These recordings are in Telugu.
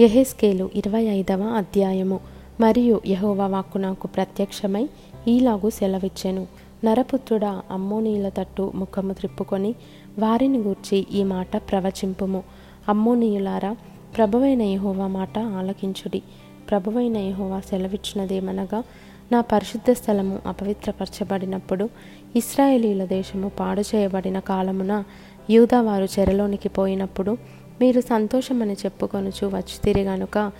ఎహెస్కేలు ఇరవై ఐదవ అధ్యాయము. మరియు యహోవా వాక్కు నాకు ప్రత్యక్షమై ఈలాగు సెలవిచ్చెను. నరపుత్రుడా అమ్మోనీయుల తట్టు ముఖము త్రిప్పుకొని వారిని గూర్చి ఈ మాట ప్రవచింపుము. అమ్మోనీయులారా ప్రభువైన యహోవా మాట ఆలకించుడి. ప్రభువైన యహోవా సెలవిచ్చినదేమనగా నా పరిశుద్ధ స్థలము అపవిత్రపరచబడినప్పుడు ఇస్రాయేలీల దేశము పాడు చేయబడిన కాలమున యూదావారు చెరలోనికి పోయినప్పుడు మీరు సంతోషమని చెప్పుకొనుచు వచ్చి తిరిగనుక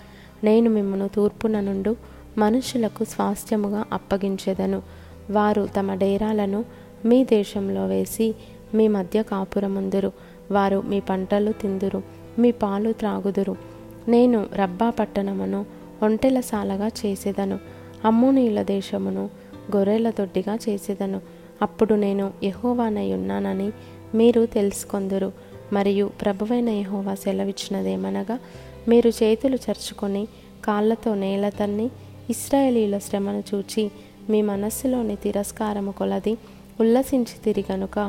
నేను మిమ్మను తూర్పున నుండు మనుషులకు స్వాస్థ్యముగా అప్పగించేదను. వారు తమ డేరాలను మీ దేశంలో వేసి మీ మధ్య కాపురముందురు. వారు మీ పంటలు తిందురు మీ పాలు త్రాగుదురు. నేను రబ్బా పట్టణమును ఒంటెల సాలగా చేసేదను అమ్మునీల దేశమును గొర్రెల దొడ్డిగా చేసేదను. అప్పుడు నేను యహోవానై ఉన్నానని మీరు తెలుసుకొందురు. మరియు ప్రభువైన యహోవా సెలవిచ్చినదేమనగా మీరు చేతులు చరుచుకొని కాళ్ళతో నేల తన్ని ఇస్రాయేలీల శ్రమను చూచి మీ మనస్సులోని తిరస్కారము కొలది ఉల్లసించి తిరిగనుక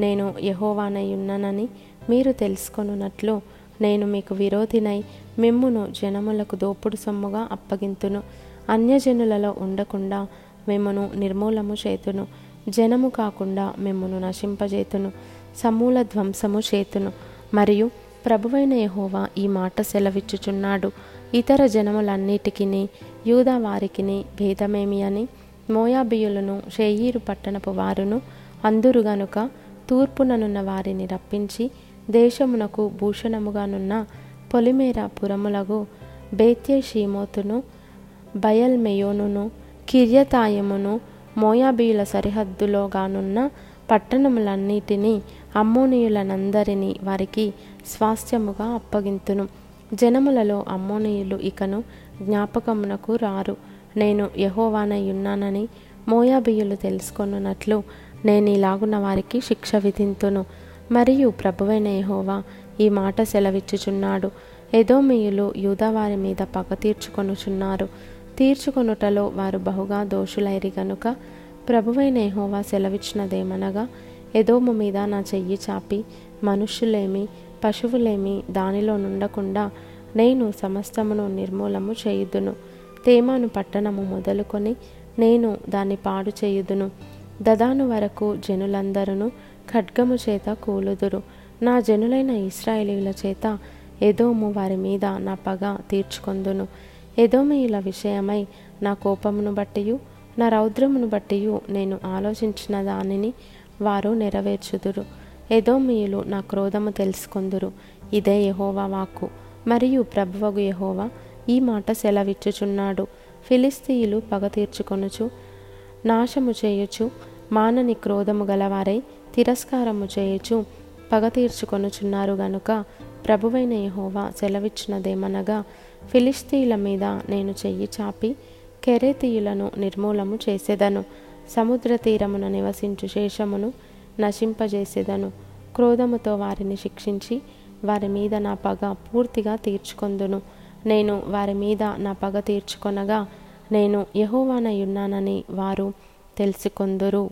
నేను యెహోవానై ఉన్నానని మీరు తెలుసుకొనున్నట్లు నేను మీకు విరోధినై మిమ్మును జనములకు దోపుడు సొమ్ముగా అప్పగింతును. అన్యజనులలో ఉండకుండా మిమ్మును నిర్మూలము చేతును జనము కాకుండా మిమ్మును నశింపజేతును. సమూల ధ్వంసము చేతును మరియు ప్రభువైన యహోవా ఈ మాట సెలవిచ్చుచున్నాడు. ఇతర జనములన్నిటికీ యూదా వారికిని భేదమేమి అని మోయాబియులను షేయీరు పట్టణపు వారును అందురు గనుక తూర్పుననున్న వారిని రప్పించి దేశమునకు భూషణముగానున్న పొలిమేర పురములగు బేత్య షీమోతును బయల్మెయోనును కిర్యతాయమును మోయాబీయుల సరిహద్దులోగానున్న పట్టణములన్నిటినీ అమ్మోనీయులనందరినీ వారికి స్వాస్థ్యముగా అప్పగింతును. జనములలో అమ్మోనీయులు ఇకను జ్ఞాపకమునకు రారు. నేను యహోవానయ్యున్నానని మోయాబీయులు తెలుసుకొనున్నట్లు నేను ఇలాగున్న వారికి శిక్ష విధింతును. మరియు ప్రభువైన యహోవా ఈ మాట సెలవిచ్చుచున్నాడు. ఎదోమీయులు యూదవారి మీద పగ తీర్చుకొనుచున్నారు. తీర్చుకొనుటలో వారు బహుగా దోషులైరి గనుక ప్రభువైన యెహోవా సెలవిచ్చినదేమనగా ఎదోము మీద నా చెయ్యి చాపి మనుష్యులేమి పశువులేమి దానిలో నుండకుండా నేను సమస్తమును నిర్మూలము చేయుదును. తేమాను పట్టణము మొదలుకొని నేను దాన్ని పాడు చేయుదును. దదాను వరకు జనులందరూ ఖడ్గము చేత కూలుదురు. నా జనులైన ఇస్రాయేలీల చేత ఎదోము వారి మీద నా పగ తీర్చుకొందును. ఎదోమీయుల విషయమై నా కోపమును బట్టియు నా రౌద్రమును బట్టి నేను ఆలోచించిన దానిని వారు నెరవేర్చుదురు. ఏదో మీలు నా క్రోధము తెలుసుకుందురు. ఇదే యహోవా వాక్కు. మరియు ప్రభువగు యహోవా ఈ మాట సెలవిచ్చుచున్నాడు. ఫిలిస్తీయులు పగ తీర్చుకొనుచు నాశము చేయుచు మానని క్రోధము గలవారై తిరస్కారము చేయుచు పగ తీర్చుకొనుచున్నారు గనుక ప్రభువైన యహోవా సెలవిచ్చినదేమనగా ఫిలిస్తీయుల మీద నేను చెయ్యి చాపి కెరేతీయులను నిర్మూలము చేసేదను. సముద్ర తీరమున నివసించు శేషమును నశింపజేసేదను. క్రోధముతో వారిని శిక్షించి వారి మీద నా పగ పూర్తిగా తీర్చుకొందును. నేను వారి మీద నా పగ తీర్చుకొనగా నేను యహోవానయున్నానని వారు తెలుసుకొందురు.